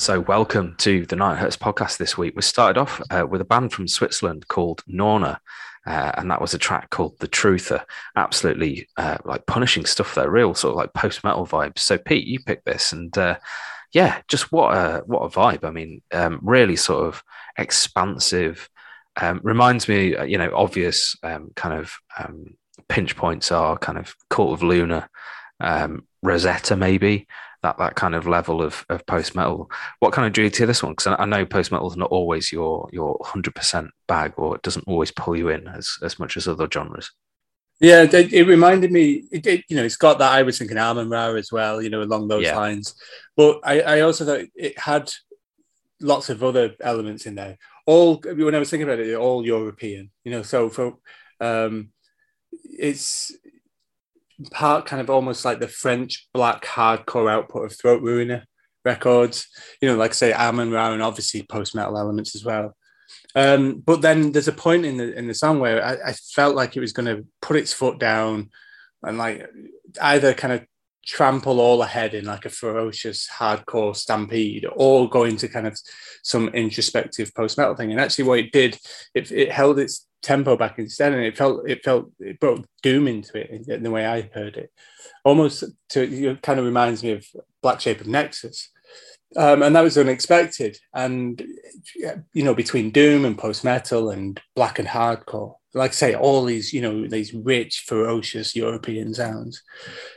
So, welcome to the Nine Hertz podcast this week. We started off uh, with a band from Switzerland called Norna, uh, and that was a track called The Truther. Absolutely uh, like punishing stuff there, real sort of like post metal vibes. So, Pete, you picked this, and uh, yeah, just what a what a vibe. I mean, um, really sort of expansive. Um, reminds me, uh, you know, obvious um, kind of um, pinch points are kind of Cult of Luna, um, Rosetta, maybe that that kind of level of, of post metal. What kind of drew you to this one? Because I, know post metal is not always your your hundred percent bag, or it doesn't always pull you in as as much as other genres. Yeah, it, it reminded me. It, it, you know, it's got that I was thinking Amenra as well. You know, along those yeah. lines. But I, I also thought it had lots of other elements in there. All when I was thinking about it, all European. You know, so for um, it's part kind of almost like the French black hardcore output of Throatruiner records. You know, like say Amenra and obviously post metal elements as well. Um, but then there's a point in the in the song where I, I felt like it was going to put its foot down and like either kind of trample all ahead in like a ferocious hardcore stampede or go into kind of some introspective post metal thing. And actually, what it did, it, it held its tempo back instead, and it felt it felt it brought doom into it in, the way I heard it. Almost to it kind of reminds me of Black Shape of Nexus. Um, and that was unexpected. And you know, between doom and post metal and black and hardcore, like I say, all these you know these rich, ferocious European sounds,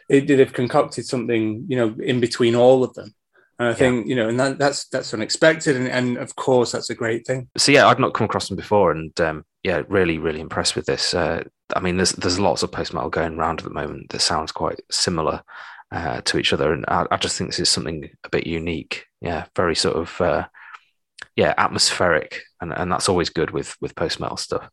it did have concocted something you know in between all of them. And I think yeah. you know, and that, that's that's unexpected, and, and of course that's a great thing. So yeah, I've not come across them before, and um, yeah, really, really impressed with this. Uh, I mean, there's there's lots of post metal going around at the moment that sounds quite similar uh, to each other, and I, I, just think this is something a bit unique. Yeah, very sort of uh, yeah atmospheric, and, and that's always good with with post metal stuff.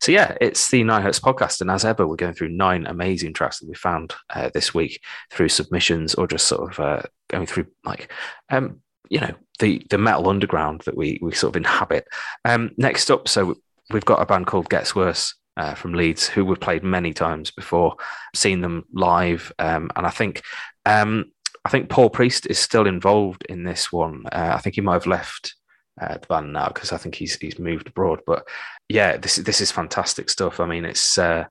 So yeah, it's the Nine Hertz podcast, and as ever, we're going through nine amazing tracks that we found uh, this week through submissions or just sort of uh, going through like um, you know the the metal underground that we we sort of inhabit. Um, next up, so we've got a band called Gets Worse uh, from Leeds who we've played many times before, seen them live, um, and I think um, I think Paul Priest is still involved in this one. Uh, I think he might have left uh, the band now because I think he's he's moved abroad. But yeah, this this is fantastic stuff. I mean, it's uh,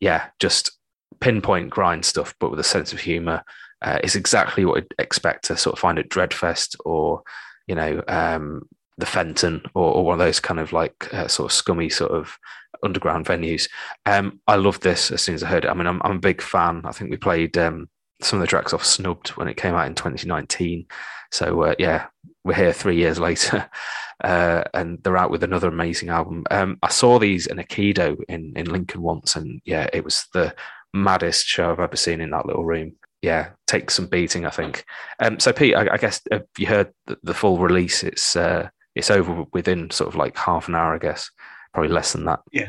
yeah, just pinpoint grind stuff, but with a sense of humour. Uh, it's exactly what I'd expect to sort of find at Dreadfest or you know um, the Fenton or, or, one of those kind of like uh, sort of scummy sort of underground venues. Um, I loved this as soon as I heard it. I mean, I'm, I'm a big fan. I think we played um, some of the tracks off Snubbed when it came out in 2019. So uh, yeah, we're here three years later, uh, and they're out with another amazing album. Um, I saw these in Aikido in in Lincoln once, and yeah, it was the maddest show I've ever seen in that little room. Yeah, take some beating, I think. Um, so Pete, I, I guess have you heard the, the full release? It's uh, it's over within sort of like half an hour, I guess, probably less than that. Yeah,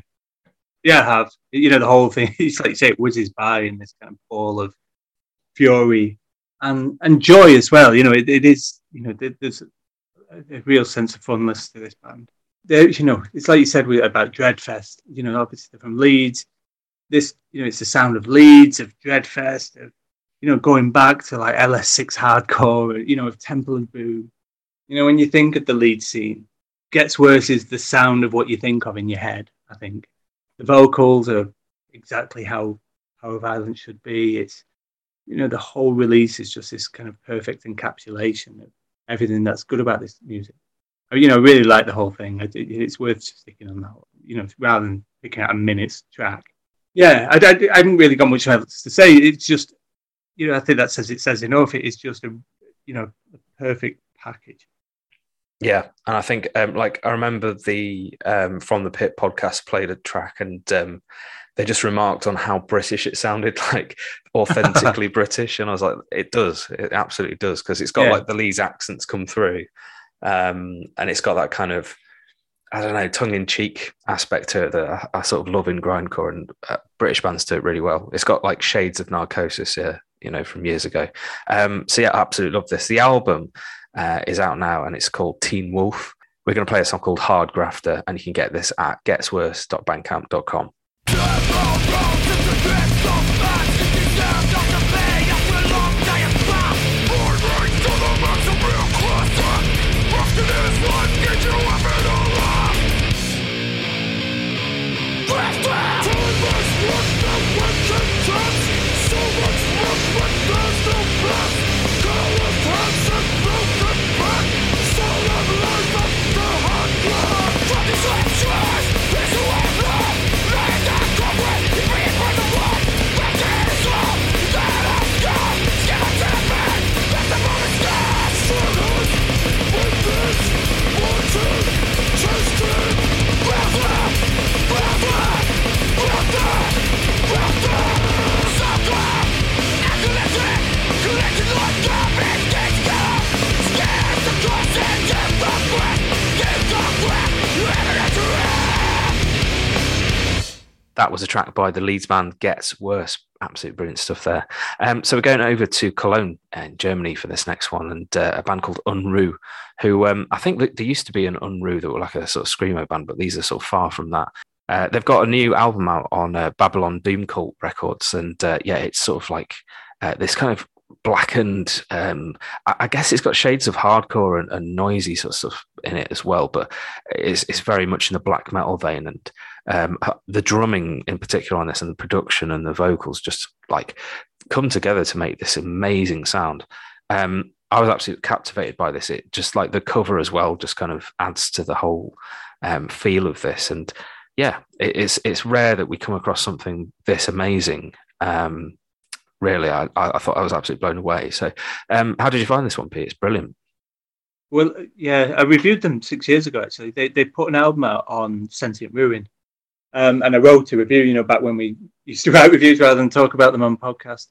yeah, I have. You know, the whole thing. It's like you say, it whizzes by in this kind of ball of fury and and joy as well. You know, it, it is. You know, there's a, real sense of funness to this band. There, you know, it's like you said about Dreadfest. You know, obviously they're from Leeds. This, you know, it's the sound of Leeds, of Dreadfest, of you know, going back to like LS6 hardcore, you know, of Temple of Boom. You know, when you think of the Leeds scene, gets worse is the sound of what you think of in your head. I think the vocals are exactly how how violent should be. It's you know the whole release is just this kind of perfect encapsulation of everything that's good about this music. I, you know, really like the whole thing. it's worth sticking on that. You know, rather than picking out a minute's track. Yeah, I, I, I haven't really got much else to say. It's just, you know, I think that says it says enough. It is just a, you know, a perfect package. Yeah, and I think um, like I remember the um, from the pit podcast played a track and um, they just remarked on how British it sounded, like authentically British, and I was like, it does, it absolutely does, because it's got yeah. like the Leeds accents come through, um, and it's got that kind of I don't know tongue in cheek aspect to it that I, I, sort of love in grindcore, and uh, British bands do it really well. It's got like shades of Narcosis here, you know, from years ago. Um, so yeah, I absolutely love this. The album uh, is out now, and it's called Teen Wolf. We're going to play a song called Hard Grafter, and you can get this at getsworse.bandcamp.com. that was a track by the Leeds band Gets Worse. Absolutely brilliant stuff there. Um, so we're going over to Cologne in Germany for this next one, and uh, a band called Unru, who um, I think there used to be an Unru that were like a sort of screamo band, but these are sort of far from that. Uh, they've got a new album out on uh, Babylon Doom Cult Records, and uh, yeah, it's sort of like uh, this kind of blackened. Um, I, I, guess it's got shades of hardcore and, and, noisy sort of stuff in it as well, but it's, it's very much in the black metal vein. And um, the drumming in particular on this, and the production and the vocals just like come together to make this amazing sound. Um, I was absolutely captivated by this. It just like the cover as well, just kind of adds to the whole um, feel of this. And yeah, it, it's it's rare that we come across something this amazing. Um, really, I, I thought I was absolutely blown away. So, um, how did you find this one, Pete? It's brilliant. Well, yeah, I reviewed them six years ago. Actually, they they put an album out on Sentient Ruin, um, and I wrote a review. You know, back when we used to write reviews rather than talk about them on podcast.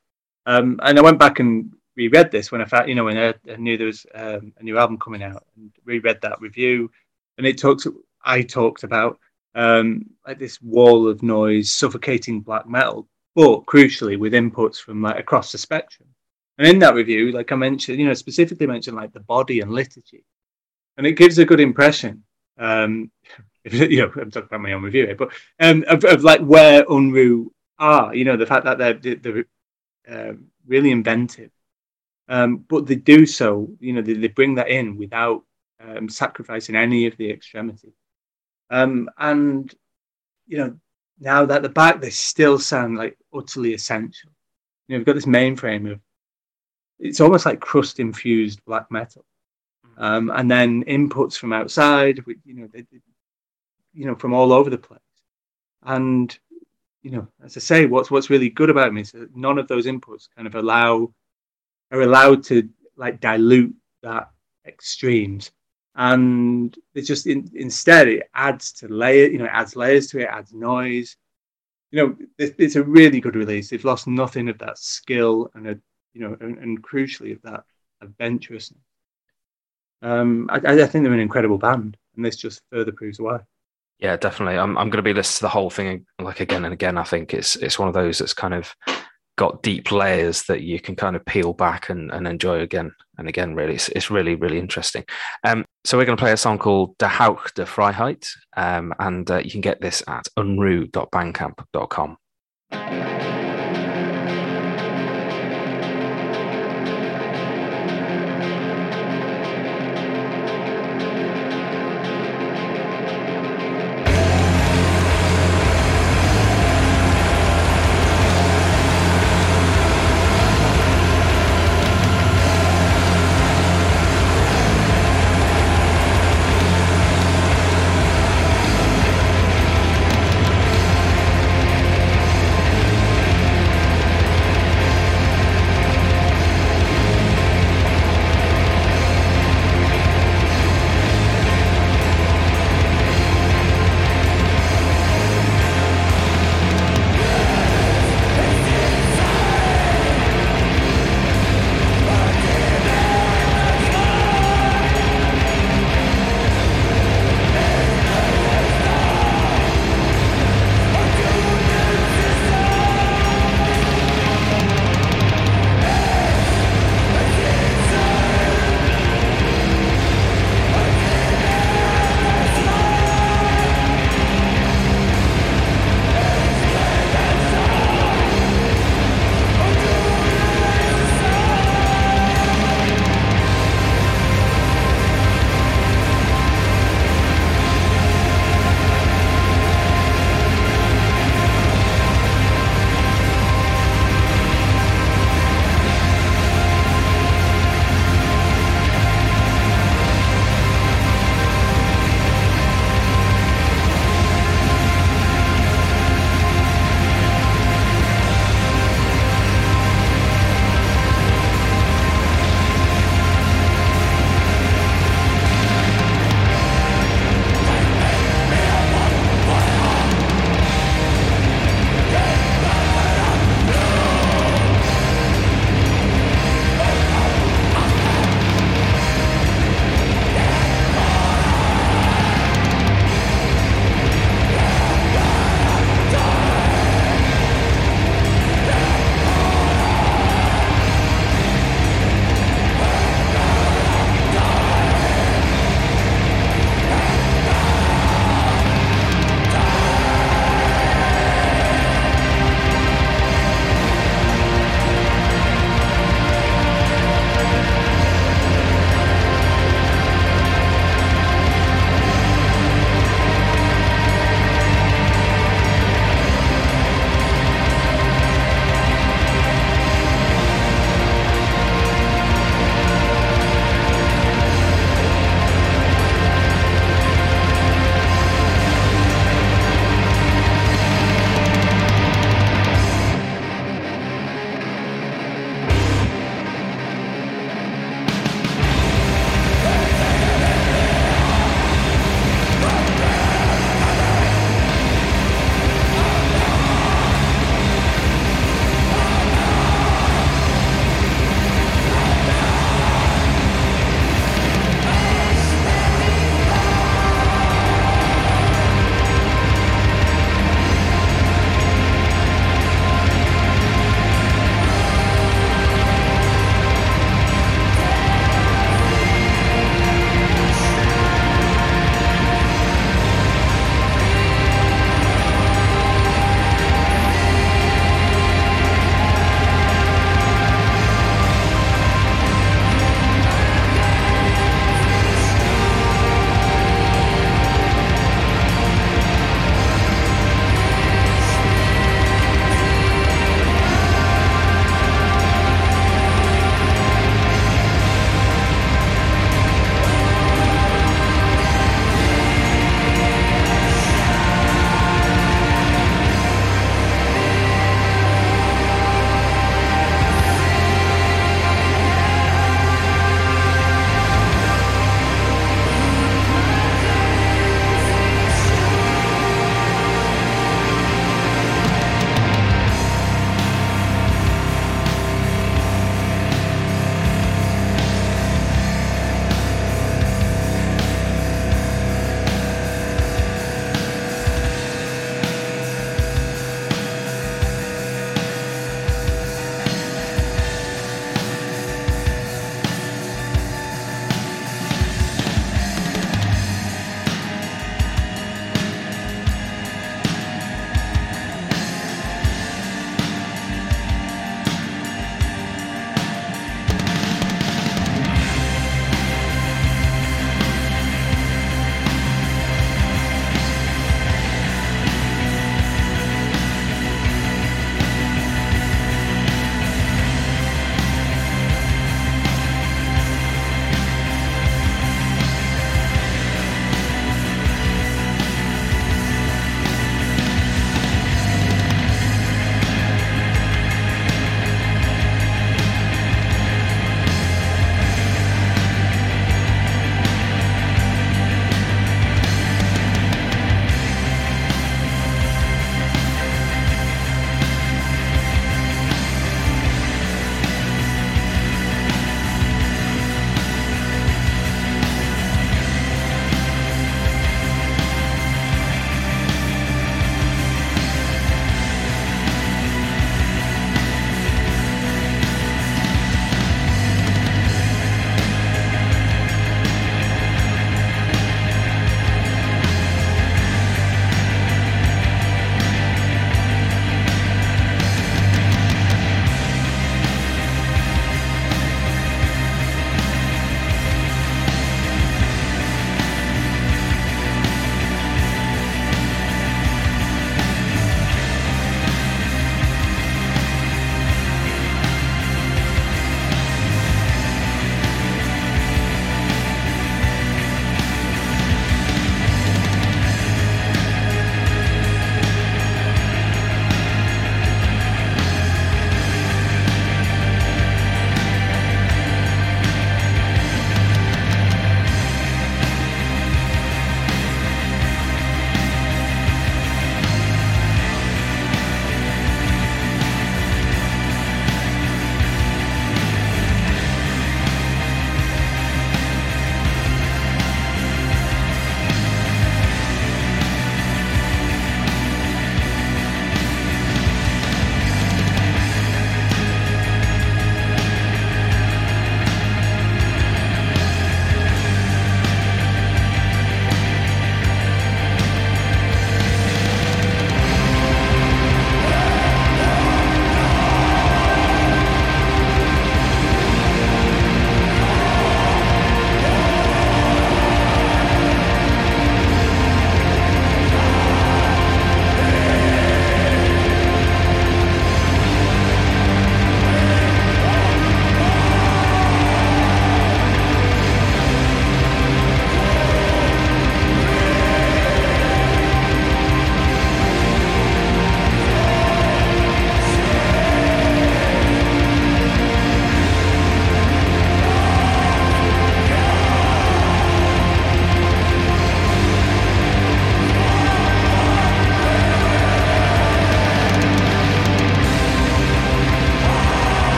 Um, and I went back and reread this when I found, you know, when I, I knew there was um, a new album coming out, and reread that review, and it talks. I talked about um, like this wall of noise, suffocating black metal, but crucially with inputs from like across the spectrum. And in that review, like I mentioned, you know, specifically mentioned like the body and liturgy, and it gives a good impression. Um, you know, I'm talking about my own review here, but um, of, of like where Unru are, you know, the fact that they're they're uh, really inventive, um, but they do so, you know, they, they bring that in without um, sacrificing any of the extremity. Um, and you know, now that the back, they still sound like utterly essential. You know, we've got this mainframe of it's almost like crust infused black metal, mm. um, and then inputs from outside, you know, they, you know, from all over the place. And you know, as I say, what's what's really good about me is that none of those inputs kind of allow are allowed to like dilute that extremes and it just in, instead it adds to layer you know adds layers to it adds noise. You know it, it's a really good release. They've lost nothing of that skill and a, you know and, and crucially of that adventurousness. Um I, I think they're an incredible band and this just further proves why. Yeah definitely. I'm, I'm going to be listening to the whole thing like again and again. I think it's it's one of those that's kind of got deep layers that you can kind of peel back and, and enjoy again and again. Really, it's, it's really really interesting. Um, so we're going to play a song called "Der Hauch der Freiheit," um, and uh, you can get this at unru.bandcamp.com.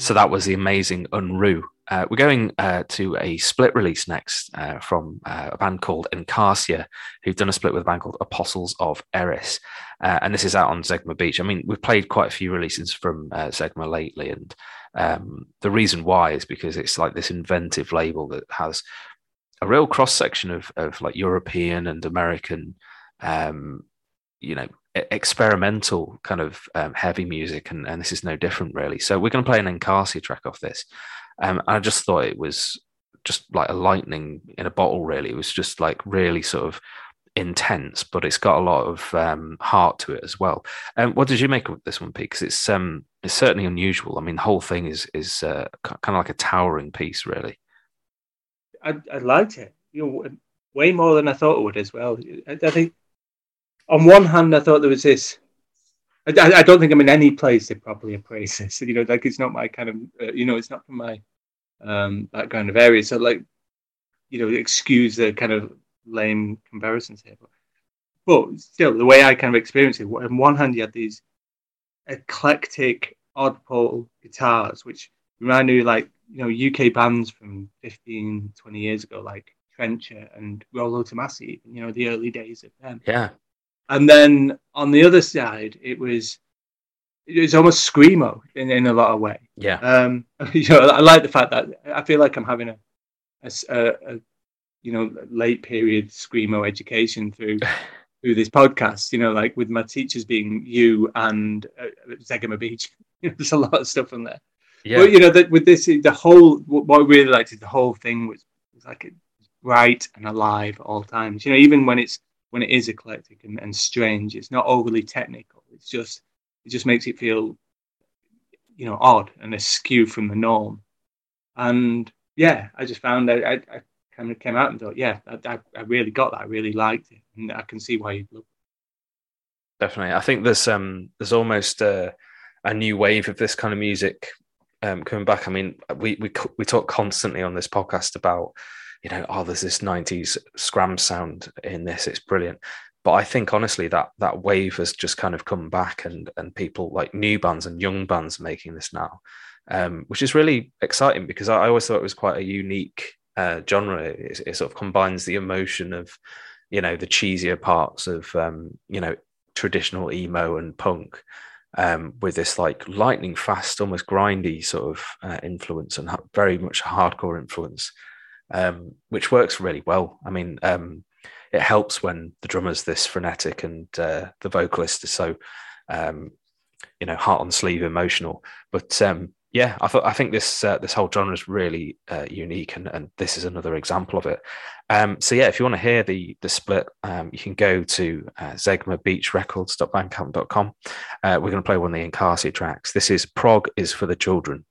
So that was the amazing Unru. Uh, we're going uh, to a split release next uh, from uh, a band called Encarsia, who've done a split with a band called Apostles of Eris. Uh, and this is out on Zegema Beach. I mean, we've played quite a few releases from uh, Zegema lately. And um, the reason why is because it's like this inventive label that has a real cross section of, of like European and American, um, you know, experimental kind of um, heavy music, and, and this is no different really. So we're going to play an Encarsia track off this. Um, I just thought it was just like a lightning in a bottle. Really, it was just like really sort of intense, but it's got a lot of um, heart to it as well. Um, what did you make of this one, Pete? Because it's um, it's certainly unusual. I mean, the whole thing is is uh, kind of like a towering piece, really. I, I liked it. You know, way more than I thought it would as well. I, I think on one hand, I thought there was this. I, I, don't think I'm in any place to properly appraise this. You know, like it's not my kind of, uh, you know, it's not from my um, kind of area. So, like, you know, excuse the kind of lame comparisons here, but, but still, the way I kind of experienced it, on one hand, you had these eclectic, oddball guitars, which remind me like you know UK bands from 15, 20 years ago, like Trencher and Rolo Tomassi, you know, the early days of them. Yeah. And then on the other side, it was it was almost screamo in, in a lot of way. Yeah. Um, you know, I like the fact that I feel like I'm having a, a, a you know late period screamo education through through this podcast. You know, like with my teachers being you and uh, Zegema Beach. There's a lot of stuff in there. Yeah. But you know that with this, the whole what I really liked is the whole thing was, was like bright and alive at all times. You know, even when it's when it is eclectic and, and strange. It's not overly technical. It's just it just makes it feel, you know, odd and askew from the norm. And yeah, I just found I, I, I kind of came out and thought, yeah, I, I, really got that. I really liked it, and I can see why you'd look. Definitely, I think there's um there's almost a, a new wave of this kind of music um, coming back. I mean, we we we talk constantly on this podcast about you know, oh, there's this 90s scram sound in this. It's brilliant. But I think honestly that that wave has just kind of come back and and people like new bands and young bands making this now. Um, which is really exciting because I, I, always thought it was quite a unique uh, genre. It, it, sort of combines the emotion of, you know, the cheesier parts of, um, you know, traditional emo and punk, um, with this like lightning fast, almost grindy sort of uh, influence and very much hardcore influence um, which works really well. I mean, um, it helps when the drummer's this frenetic and uh, the vocalist is so, um, you know, heart on sleeve, emotional. But um, yeah, I I think this uh, this whole genre is really uh, unique, and, and this is another example of it. Um, so yeah, if you want to hear the the split, um, you can go to uh, zegemabeachrecords.bandcamp.com. Uh, we're going to play one of the Encarsia tracks. This is Prog is for the Children.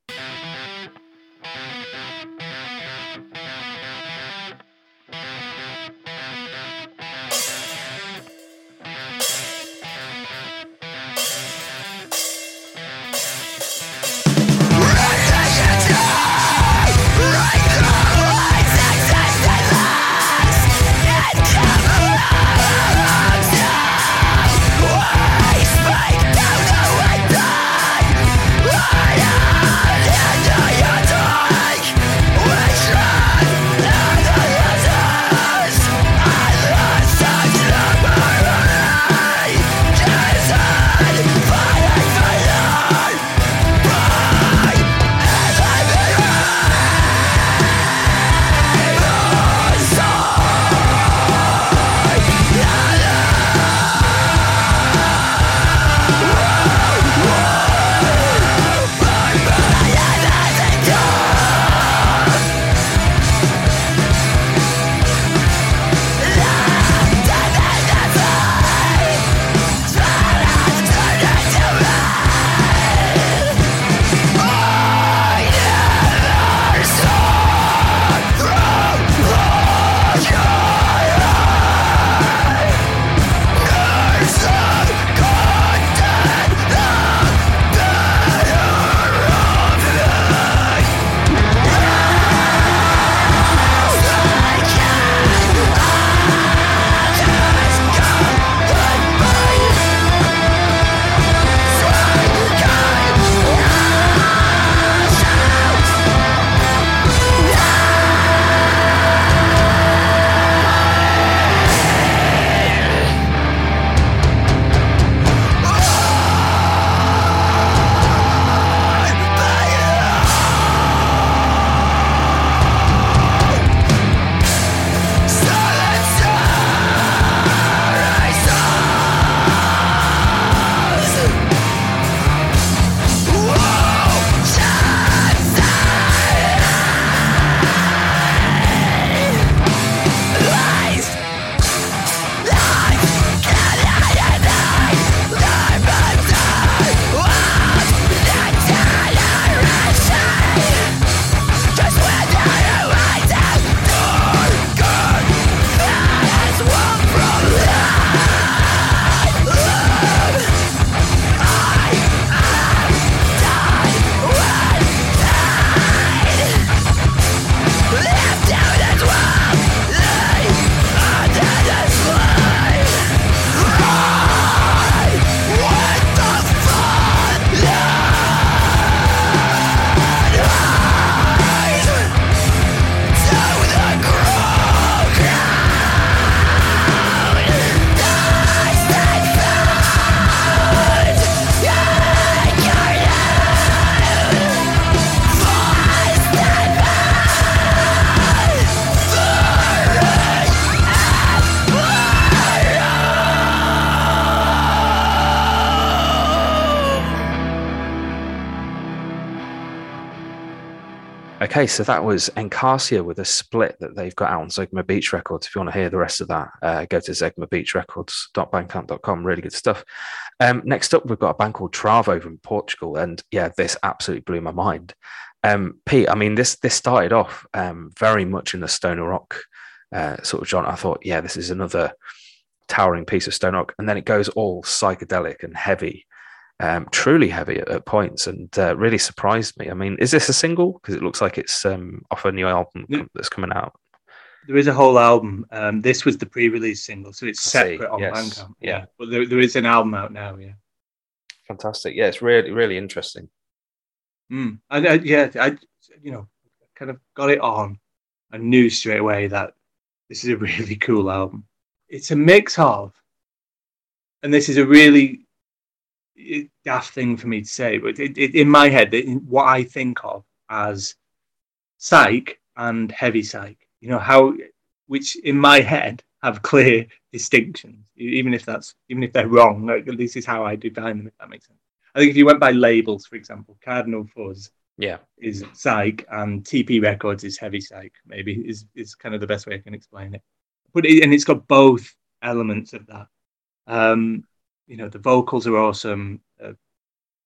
Okay, so that was Encarsia with a split that they've got out on Zegema Beach Records. If you want to hear the rest of that, uh, go to zegemabeachrecords.bandcamp.com. Really good stuff. Um, next up, we've got a band called Travo from Portugal, and yeah, this absolutely blew my mind. Um, Pete, I mean, this this started off um, very much in the stoner rock uh, sort of genre. I thought, yeah, this is another towering piece of stoner rock, and then it goes all psychedelic and heavy um, truly heavy at, at points and uh, really surprised me. I mean, is this a single? Because it looks like it's um, off a new album that's coming out. There is a whole album. Um, this was the pre-release single, so it's separate on yes. Bandcamp. Yeah. yeah, but there, there is an album out now. Yeah, fantastic. Yeah, it's really really interesting. Mm. I, I, yeah, I you know kind of got it on. I knew straight away that this is a really cool album. It's a mix of, and this is a really daft thing for me to say, but it, it, in my head, it, what I think of as psych and heavy psych, you know, how which in my head have clear distinctions, even if that's even if they're wrong. Like, this is how I define them. If that makes sense. I think if you went by labels, for example, Cardinal Fuzz, yeah, is psych, and Tee Pee Records is heavy psych. Maybe is is kind of the best way I can explain it. But it, and it's got both elements of that. Um, you know the vocals are awesome. Uh,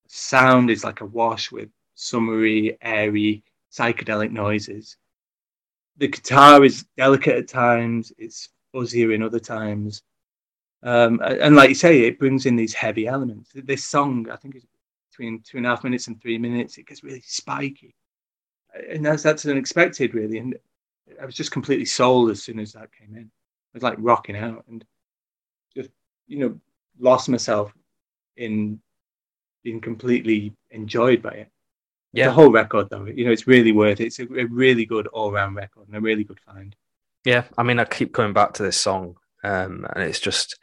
sound is like a wash with summery, airy, psychedelic noises. The guitar is delicate at times. It's fuzzier in other times. Um, and like you say, it brings in these heavy elements. This song, I think, is between two and a half minutes and three minutes. It gets really spiky, and that's that's unexpected, really. And I was just completely sold as soon as that came in. I was like rocking out, and just you know, lost myself in being completely enjoyed by it. Yeah. The whole record, though, you know, it's really worth it. It's a, a really good all round record and a really good find. Yeah. I mean, I keep coming back to this song, um, and it's just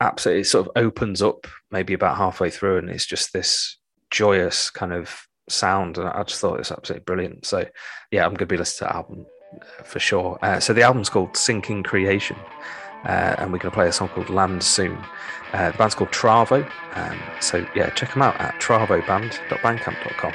absolutely, it sort of opens up maybe about halfway through, and it's just this joyous kind of sound. And I just thought it's absolutely brilliant. So, yeah, I'm going to be listening to the album uh, for sure. Uh, so, the album's called Sinking Creation uh, and we're going to play a song called Land Soon. Uh, the band's called Travo, um, so yeah, check them out at travoband.bandcamp.com.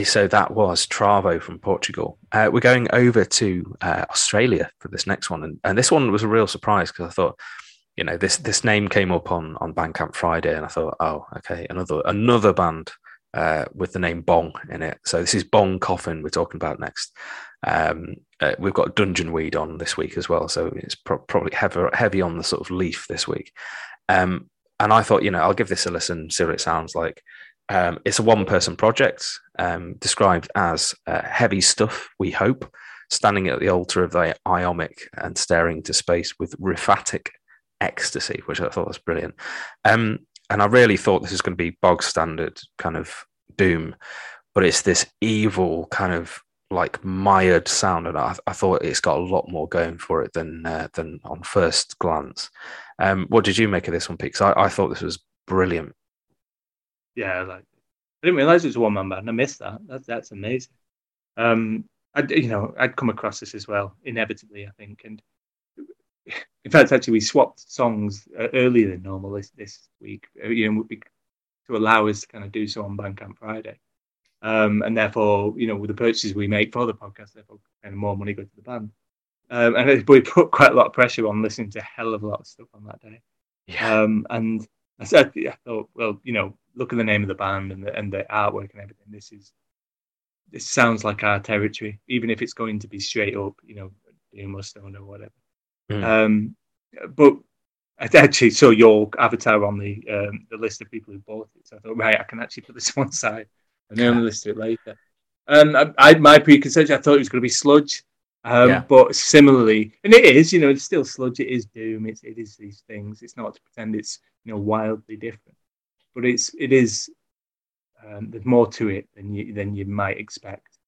Okay, so that was Travo from Portugal. Uh, we're going over to uh, Australia for this next one, and, and this one was a real surprise because I thought, you know, this this name came up on on Bandcamp Friday, and I thought, oh, okay, another another band uh, with the name Bong in it. So this is Bong Coffin we're talking about next. Um, uh, we've got Dungeon Weed on this week as well, so it's pro- probably heavy heavy on the sort of leaf this week. Um, and I thought, you know, I'll give this a listen, see what it sounds like. Um, it's a one person project um, described as uh, heavy stuff, we hope, standing at the altar of the Iommic and staring into space with riphatic ecstasy, which I thought was brilliant. Um, and I really thought this was going to be bog standard kind of doom, but it's this evil kind of like mired sound, and I, I, thought it's got a lot more going for it than uh, than on first glance. Um, what did you make of this one, Pete? I, I thought this was brilliant. Yeah, like I didn't realize it was a one man band. I missed that. That's that's amazing. Um, I you know I'd come across this as well inevitably, I think, and in fact, actually, we swapped songs uh, earlier than normal this, this week, uh, you know, to allow us to kind of do so on Bandcamp Friday. Um, and therefore, you know, with the purchases we make for the podcast, therefore, kind of more money go to the band. Um, and we put quite a lot of pressure on listening to a hell of a lot of stuff on that day. Yeah. Um, and I said, I thought, well, you know, look at the name of the band and the, and the artwork and everything. This is, this sounds like our territory, even if it's going to be straight up, you know, doom or stone or whatever. Mm. Um, but I actually saw your avatar on the um, the list of people who bought it, so I thought, right, I can actually put this one side and then list it later. Um, I, I, my preconception, I thought it was going to be sludge, um, yeah. but similarly, and it is, you know, it's still sludge. It is doom. It's it is these things. It's not to pretend it's you know wildly different, but it's it is. Um, there's more to it than you than you might expect.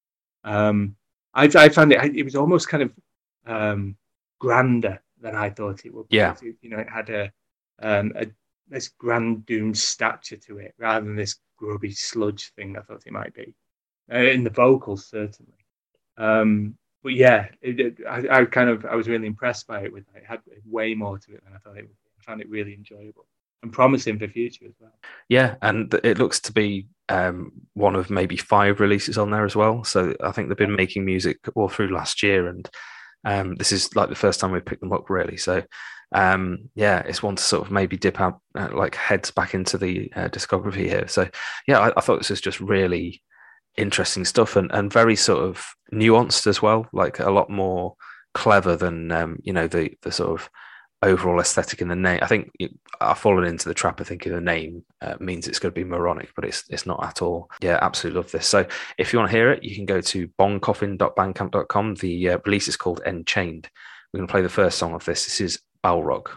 Um, I, I found it. It was almost kind of um, grander than I thought it would. Be. Yeah, you know, it had a, um, a this grand doom stature to it rather than this grubby sludge thing I thought it might be. Uh, in the vocals, certainly. Um, but yeah, it, it, I, I, kind of I was really impressed by it. With it had way more to it than I thought it would. I found it really enjoyable and promising for future as well. Yeah, and it looks to be um, one of maybe five releases on there as well. So I think they've been making music all through last year, and um, this is like the first time we've picked them up, really. So, um, yeah, it's one to sort of maybe dip out, uh, like heads back into the uh, discography here. So, yeah, I, I, thought this was just really interesting stuff and, and very sort of nuanced as well, like a lot more clever than um, you know the the sort of overall aesthetic in the name. I think I've fallen into the trap of thinking the name uh, means it's going to be moronic, but it's it's not at all. Yeah, absolutely love this. So if you want to hear it, you can go to bongcoffin.bandcamp.com. The uh, release is called Enchained. We're going to play the first song of this. This is Baelrog.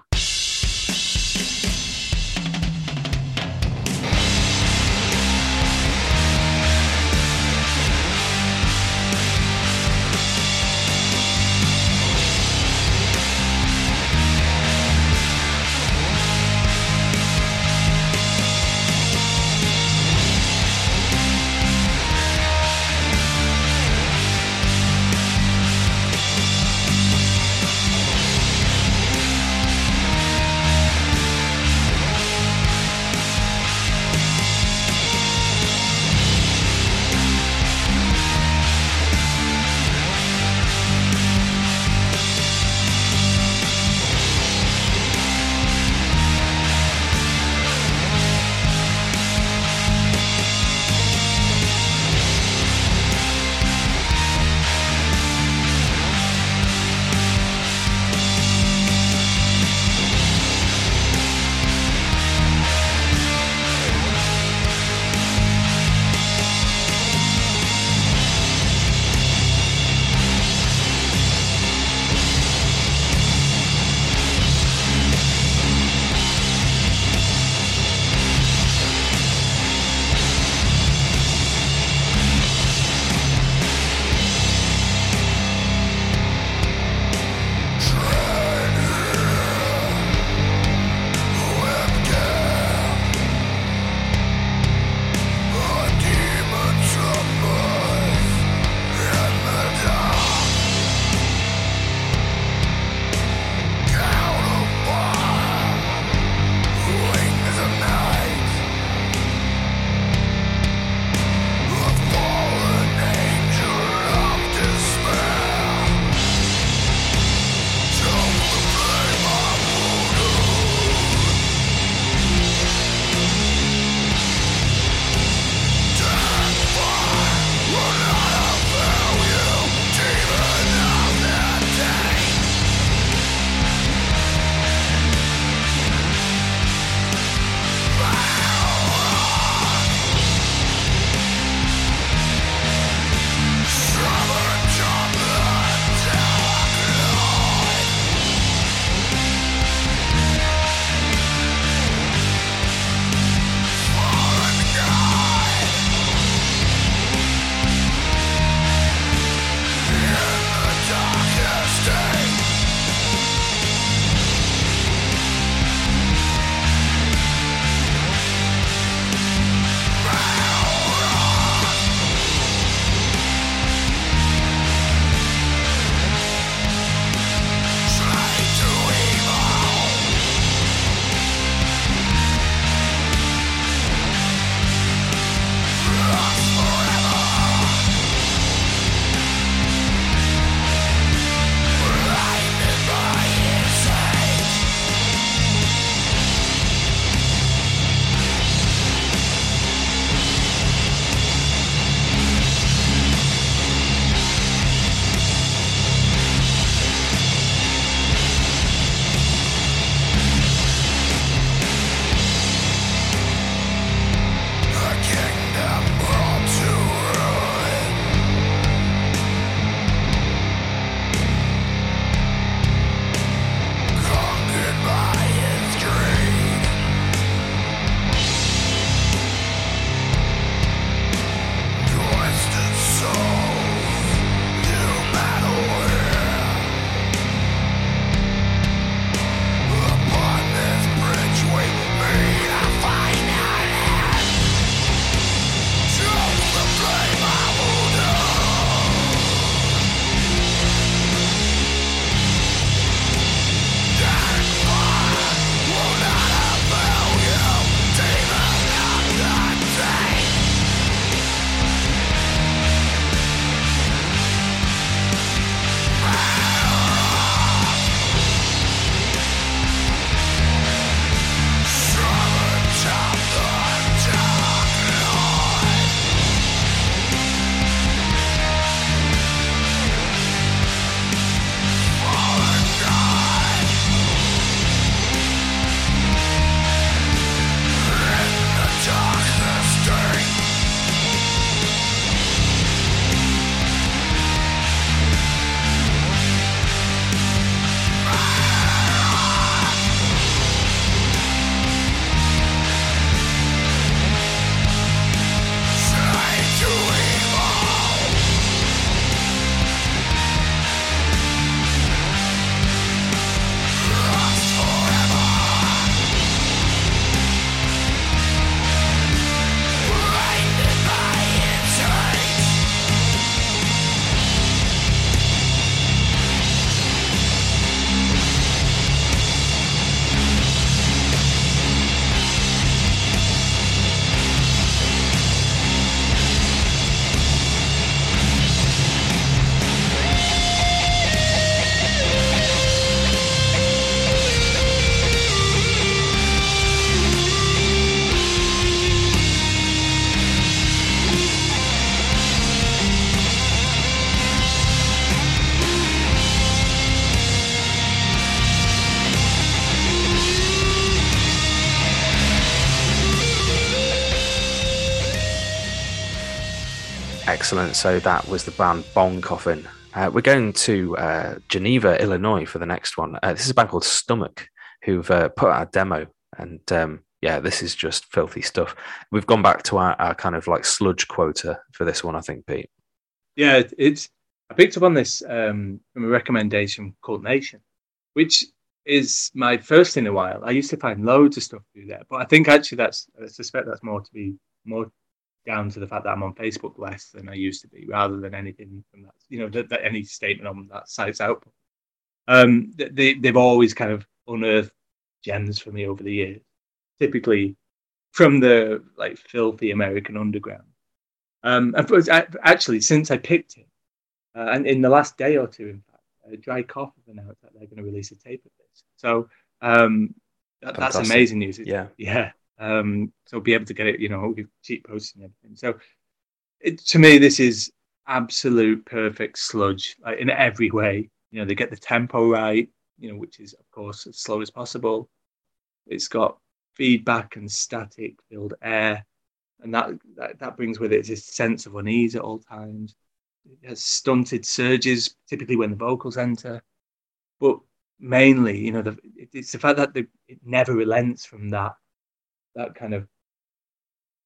Excellent. So that was the band Bong Coffin. Uh, we're going to uh, Geneva, Illinois for the next one. Uh, this is a band called Stomach who've uh, put out a demo, and um, yeah, this is just filthy stuff. We've gone back to our, our, kind of like sludge quota for this one, I think, Pete. Yeah, it's. I picked up on this um, from a recommendation called Nation, which is my first in a while. I used to find loads of stuff through there, but I think actually that's I suspect that's more to be more down to the fact that I'm on Facebook less than I used to be, rather than anything from that, you know, that, that any statement on that site's output. Um, they they've always kind of unearthed gems for me over the years, typically from the like filthy American underground. Um, and actually, since I picked it, uh, and in the last day or two, in fact, uh, Dry Cough have announced that they're going to release a tape of this. So um, that, that's amazing news. It's, yeah, yeah. Um, so be able to get it, you know, cheap posting and everything. So it, to me, this is absolute perfect sludge like, in every way. You know, they get the tempo right, you know, which is of course as slow as possible. It's got feedback and static filled air, and that, that that brings with it this sense of unease at all times. It has stunted surges, typically when the vocals enter, but mainly, you know, the, it's the fact that the, it never relents from that that kind of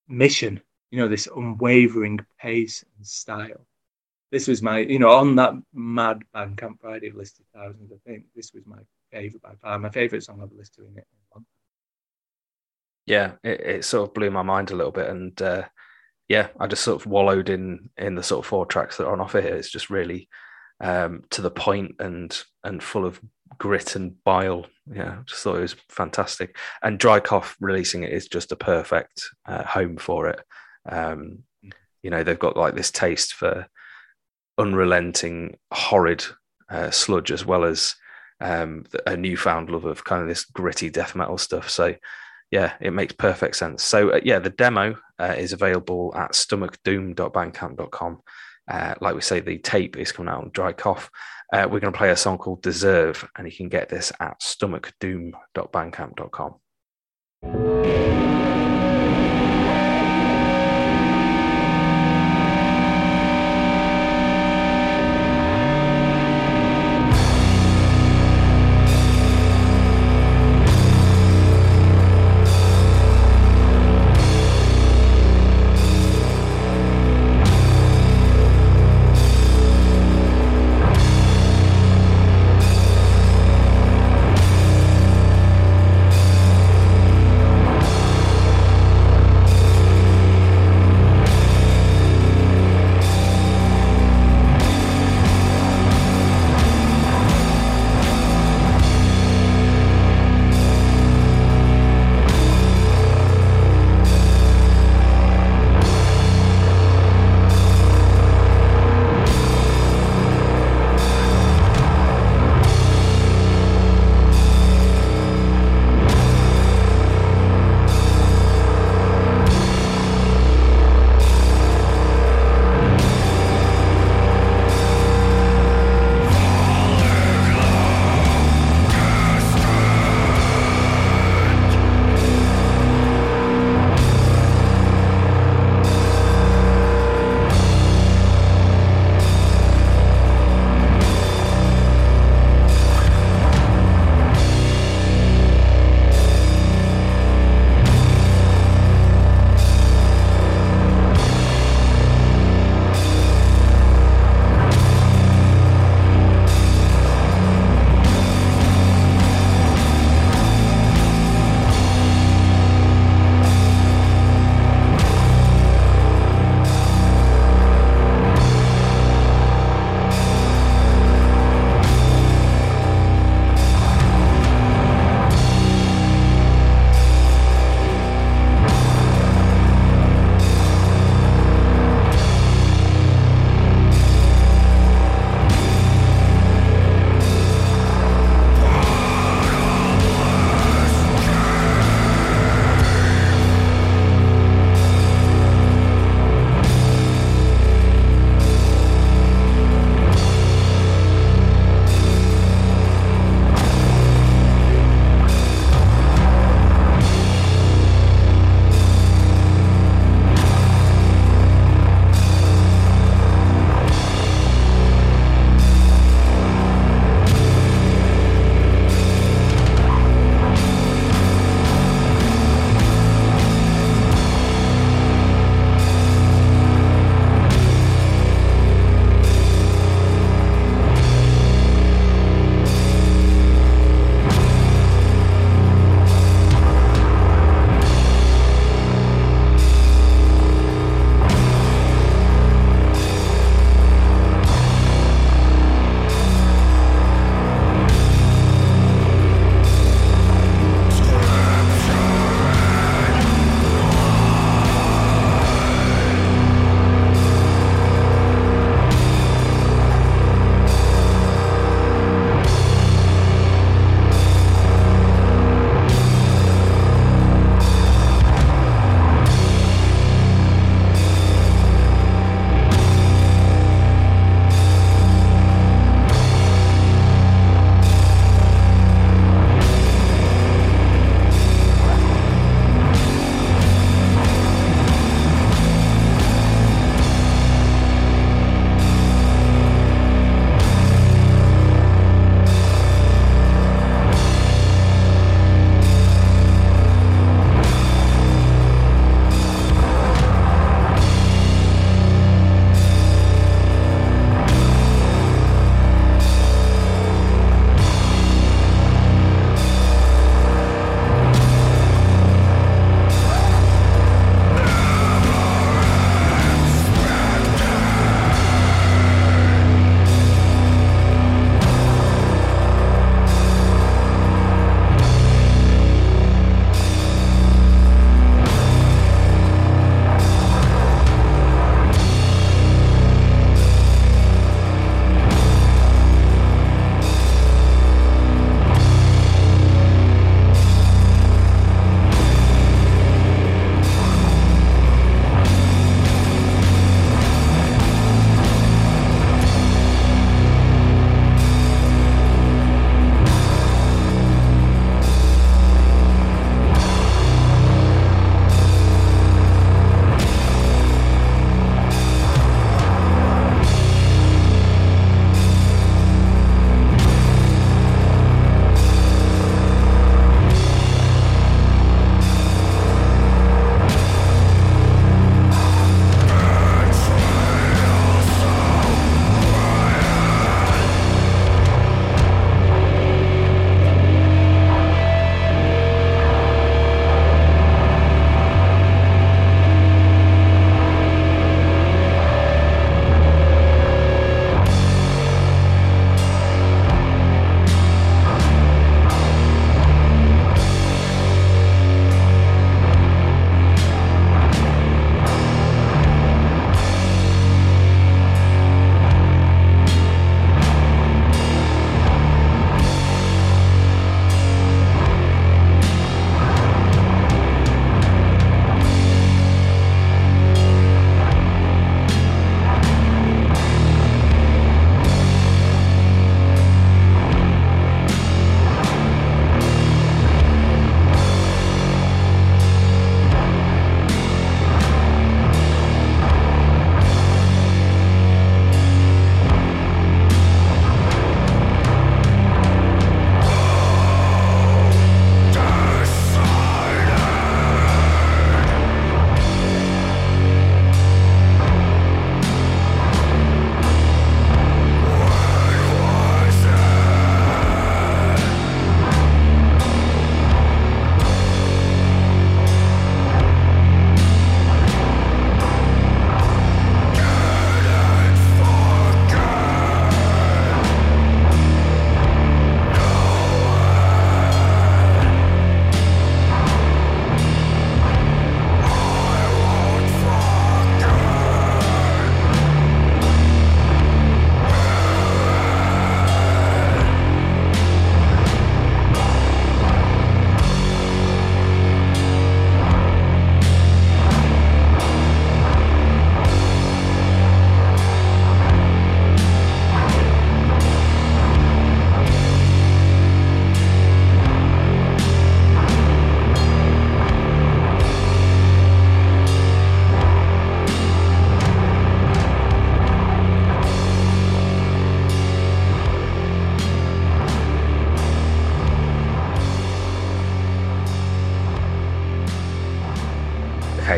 mission, you know, this unwavering pace and style. This was my, you know, on that mad Bandcamp Friday list of listed thousands, I think this was my favorite by far. My favorite song I've listened to in it. Yeah, it, it sort of blew my mind a little bit, and uh, yeah, I just sort of wallowed in in the sort of four tracks that are on offer here. It's just really um, to the point and and full of grit and bile. Yeah, just thought it was fantastic. And Dry Cough releasing it is just a perfect uh, home for it. Um, you know, they've got like this taste for unrelenting, horrid uh, sludge as well as um, a newfound love of kind of this gritty death metal stuff. So, yeah, it makes perfect sense. So, uh, yeah, the demo uh, is available at stomachdoom.bandcamp.com. Uh, like we say, the tape is coming out on Dry Cough. Uh, we're going to play a song called Deserve, and you can get this at stomachdoom.bandcamp.com.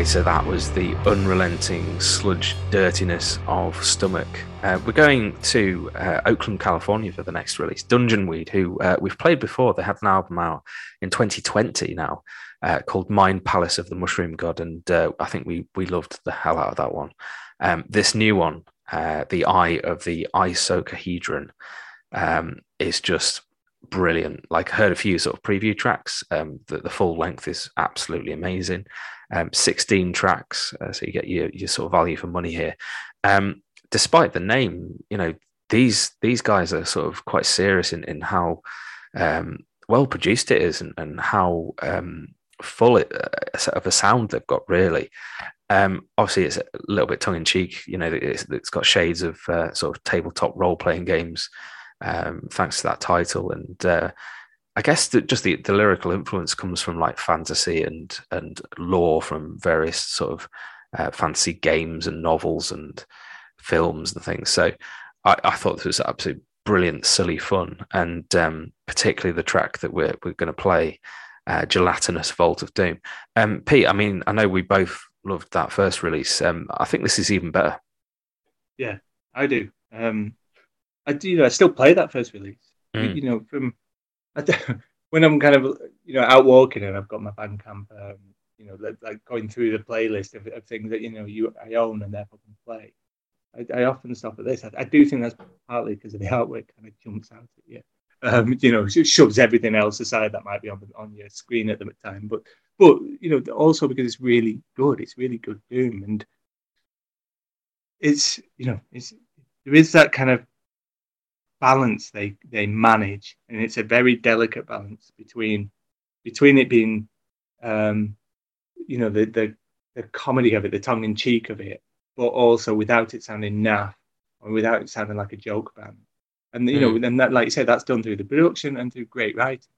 So that was the unrelenting sludge dirtiness of stomach. Uh, we're going to uh, Oakland, California for the next release. Dungeon Weed, who uh, we've played before, they had an album out in 2020 now uh, called Mind Palace of the Mushroom God, and uh, I think we we loved the hell out of that one. Um, this new one, uh, the Eye of the Icosahedron, um, is just brilliant. Like I heard a few sort of preview tracks. Um, the, the full length is absolutely amazing. Um, 16 tracks, uh, so you get your, your sort of value for money here. Um, despite the name, you know these these guys are sort of quite serious in in how um, well produced it is and, and how um, full it, uh, of a sound they've got. Really, um, obviously it's a little bit tongue in cheek. You know, it's, it's got shades of uh, sort of tabletop role playing games, um, thanks to that title and. Uh, I guess that just the, the lyrical influence comes from like fantasy and and lore from various sort of uh, fantasy games and novels and films and things. So I, I thought this was absolutely brilliant, silly fun, and um, particularly the track that we're we're going to play, uh, "Gelatinous Vault of Doom." Um, Pete, I mean, I know we both loved that first release. Um, I think this is even better. Yeah, I do. Um, I do. You know, I still play that first release. Mm. You know, from when I'm kind of you know out walking and I've got my Bandcamp, um, you know, like going through the playlist of, of, things that you know you I own and therefore can play. I, I often stop at this. I, I, do think that's partly because of the artwork kind of jumps out at you. Um, you know, shoves everything else aside that might be on the, on your screen at the time. But but you know, also because it's really good. It's really good Doom, and it's you know, it's there is that kind of balance they they manage, and it's a very delicate balance between between it being, um, you know, the the the comedy of it, the tongue in cheek of it, but also without it sounding naff or without it sounding like a joke band. And you know, mm. and that, like you said, that's done through the production and through great writing.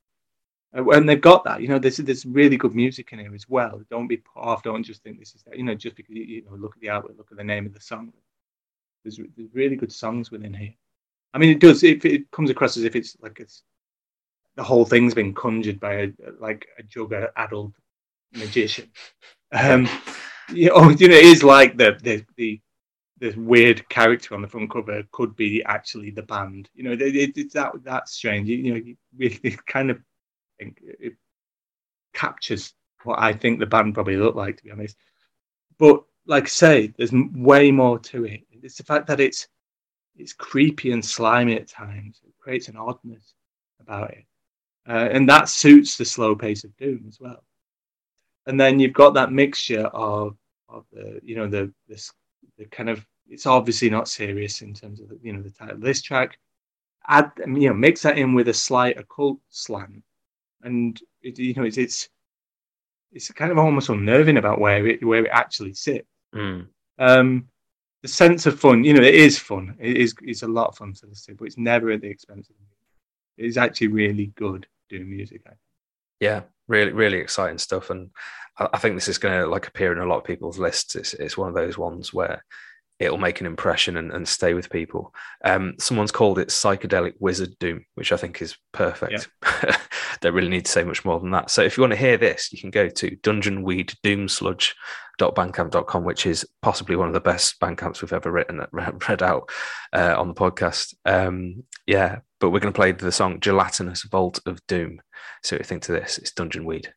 Uh, and they've got that, you know, there's there's really good music in here as well. Don't be put off. Don't just think this is that, you know, just because you know, look at the artwork, look at the name of the song. There's, there's really good songs within here. I mean, it does. It, it comes across as if it's like it's the whole thing's been conjured by a like a jug adult magician. Um, you know, you know, it is like the the the the weird character on the front cover could be actually the band. You know, it, it, it's that that's strange. You, you know, you really kind of think it captures what I think the band probably looked like, to be honest. But like I say, there's way more to it. It's the fact that it's it's creepy and slimy at times. It creates an oddness about it, uh, and that suits the slow pace of Doom as well. And then you've got that mixture of of the you know the this the kind of it's obviously not serious in terms of the, you know the title of this track. Add you know mix that in with a slight occult slant, and it, you know it's it's it's kind of almost unnerving about where it where it actually sits. Mm. Um, the sense of fun, you know, it is fun. It is it's a lot of fun to listen to, but it's never at the expense of the music. It is actually really good doing music. Yeah, really, really exciting stuff, and I, think this is going to like appear in a lot of people's lists. It's it's one of those ones where it'll make an impression and, and stay with people. Um, someone's called it psychedelic wizard doom, which I think is perfect. Yeah. Don't really need to say much more than that. So if you want to hear this, you can go to dungeonweeddoomsludge.bandcamp.com, which is possibly one of the best bandcamps we've ever written read out uh, on the podcast. Um, yeah, but we're going to play the song Gelatinous Vault of Doom. So you think to this, it's Dungeon Weed.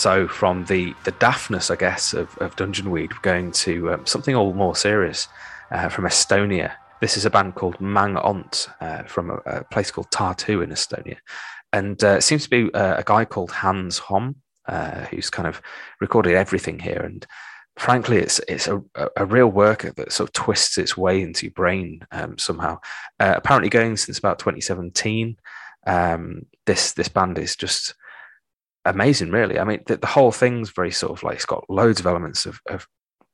So from the the daftness, I guess, of, of Dungeon Weed, we're going to um, something all more serious uh, from Estonia. This is a band called Mang Ont uh, from a, a, place called Tartu in Estonia, and uh, it seems to be uh, a guy called Hans Hom uh, who's kind of recorded everything here. And frankly, it's it's a, a real worker that sort of twists its way into your brain um, somehow. Uh, apparently, going since about 2017. Um, this this band is just amazing, really. I mean, the, the, whole thing's very sort of like it's got loads of elements of, of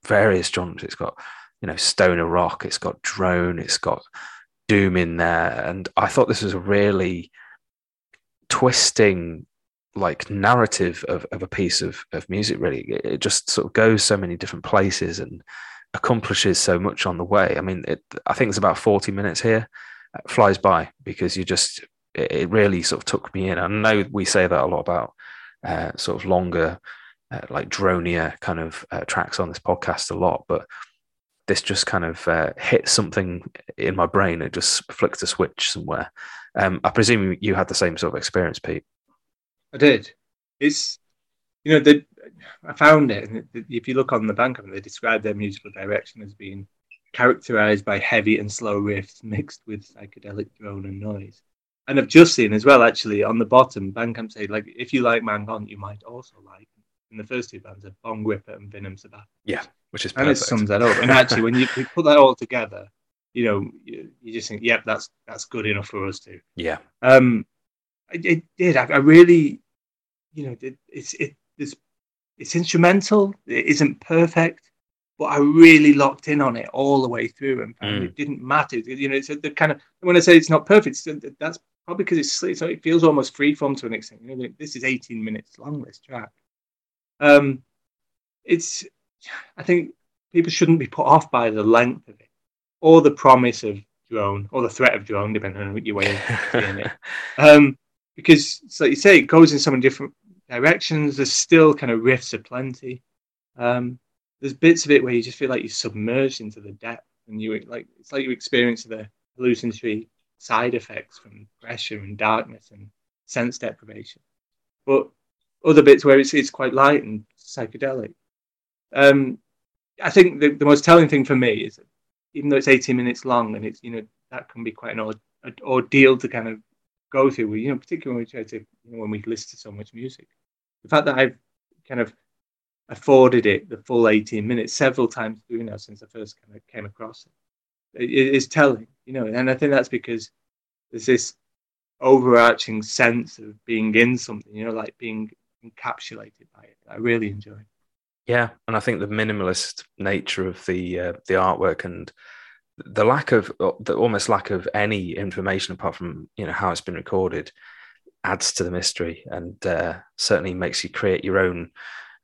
various genres. It's got you know stoner rock, it's got drone, it's got doom in there, and I thought this was a really twisting like narrative of, of a piece of, of music really it just sort of goes so many different places and accomplishes so much on the way i mean it, i think it's about 40 minutes here it flies by because you just it, really sort of took me in i know we say that a lot about uh, sort of longer uh, like dronier kind of uh, tracks on this podcast a lot but this just kind of uh, hit something in my brain it just flicked a switch somewhere um, i presume you had the same sort of experience pete I did. It's you know I found it, and if you look on the Bandcamp they describe their musical direction as being characterized by heavy and slow riffs mixed with psychedelic drone and noise. And I've just seen as well, actually, on the bottom, Bandcamp say like if you like Mang Ont, you might also like. And the first two bands are Bongripper and Vinum Sabbathi. Yeah, which is perfect. and it sums that up. And actually, when you, you put that all together, you know, you, you, just think, yep, that's that's good enough for us too. Yeah. Um, it, it did. I, I, really, you know, it, it's it, it's it's instrumental. It isn't perfect, but I really locked in on it all the way through, and mm. it didn't matter. You know, it's the kind of when I say it's not perfect, that's probably because it's so it feels almost freeform to an extent. You know, this is 18 minutes long. This track, um, it's I think people shouldn't be put off by the length of it or the promise of drone or the threat of drone, depending on your way of seeing it. Um, because, so like you say, it goes in so many different directions. There's still kind of riffs aplenty. Um, there's bits of it where you just feel like you're submerged into the depth, and you like it's like you experience the hallucinatory side effects from pressure and darkness and sense deprivation. But other bits where it's it's quite light and psychedelic. Um, I think the, the most telling thing for me is even though it's 18 minutes long and it's you know that can be quite an ordeal to kind of go through. You know, particularly when we try to, you know, when we listen to so much music, the fact that I've kind of afforded it the full 18 minutes several times doing that since I first kind of came across it is telling, you know, and I think that's because there's this overarching sense of being in something, you know, like being encapsulated by it. I really enjoy. Yeah, and I think the minimalist nature of the uh, the artwork and the lack of uh, the almost lack of any information apart from you know how it's been recorded adds to the mystery and uh, certainly makes you create your own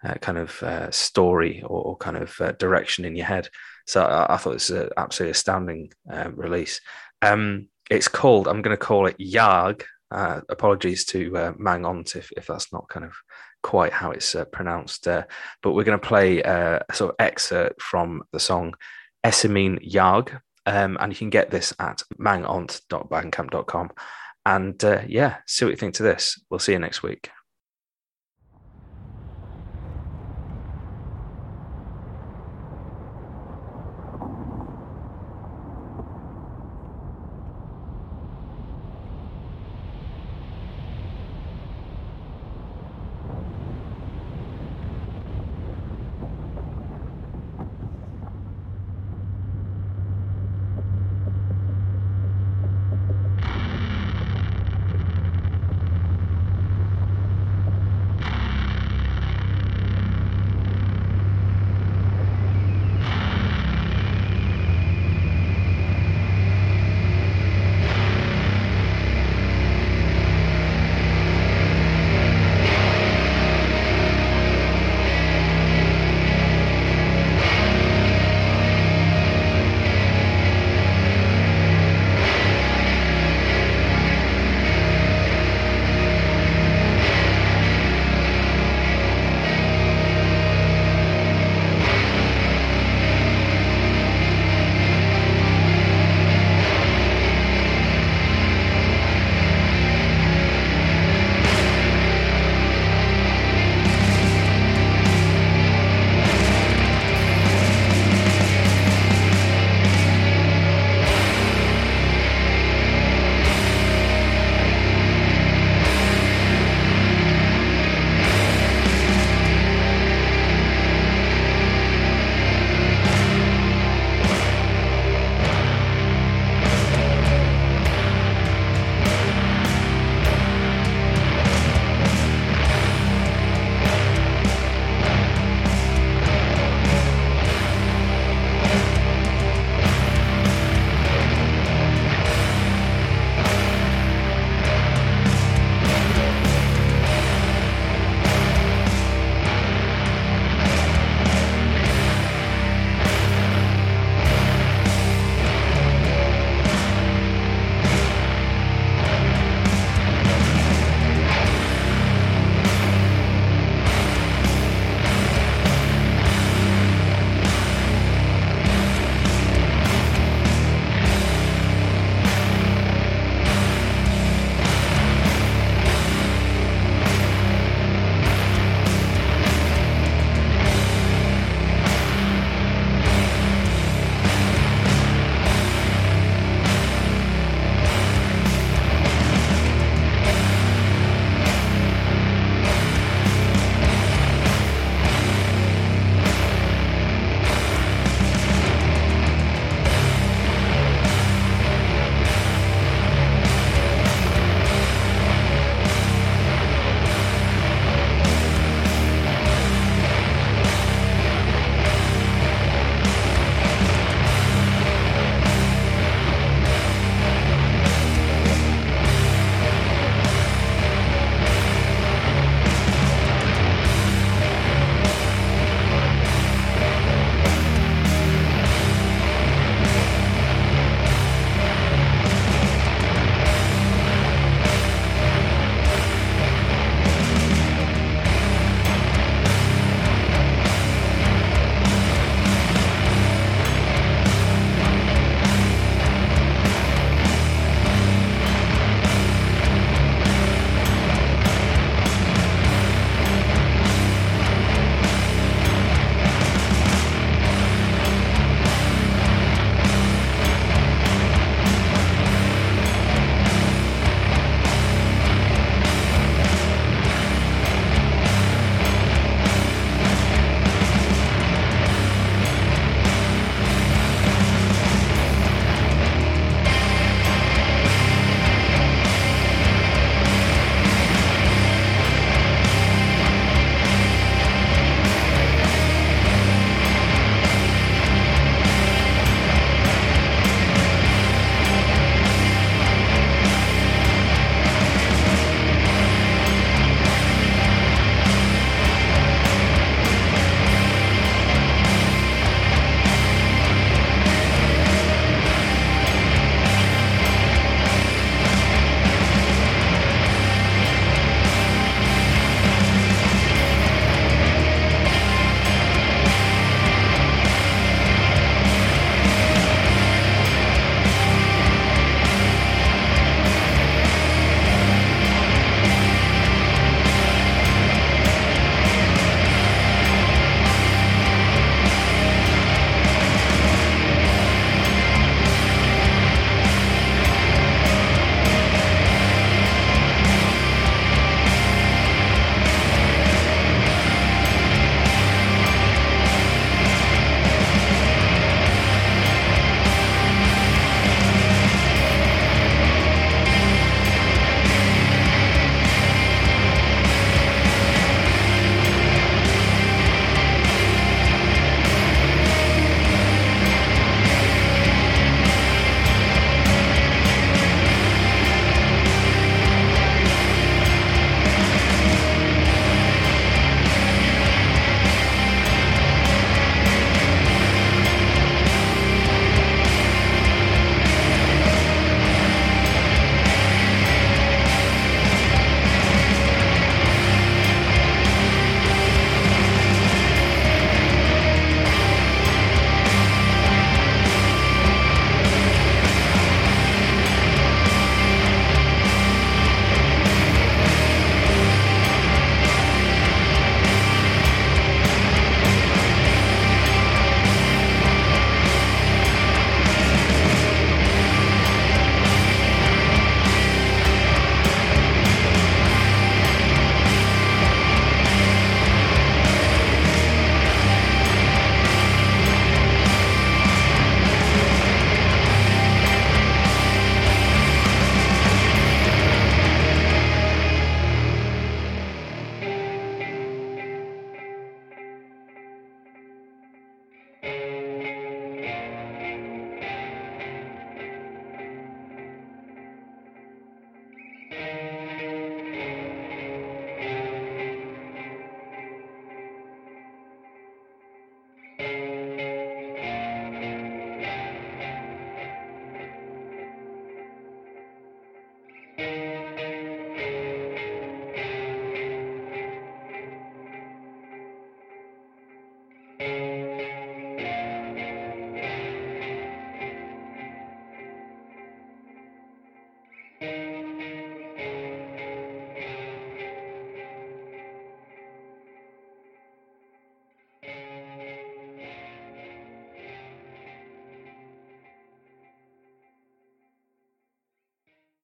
uh, kind of uh, story or, or, kind of uh, direction in your head. So I, I thought was an absolutely astounding um, release. Um, it's called, I'm going to call it Yag. Uh, apologies to Mang Ont if, if that's not kind of quite how it's pronounced. but we're going to play a sort of excerpt from the song Esimene Jääaeg. Um, and you can get this at mangont.bandcamp.com. And uh, yeah, see what you think to this. We'll see you next week.